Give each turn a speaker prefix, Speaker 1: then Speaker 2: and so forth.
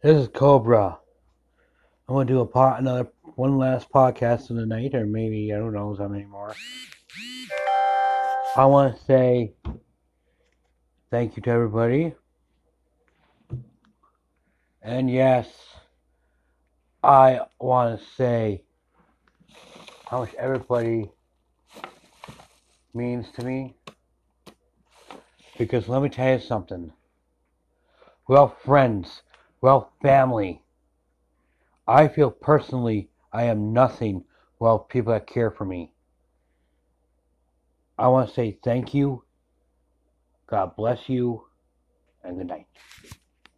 Speaker 1: This is Cobra. I'm gonna do a pot, another one last podcast of the night, or maybe I don't know how many more. I want to say thank you to everybody, and yes, I want to say how much everybody means to me. Because let me tell you something. We're all friends, well, family. I feel personally I am nothing well people that care for me. I want to say thank you, God bless you, and good night.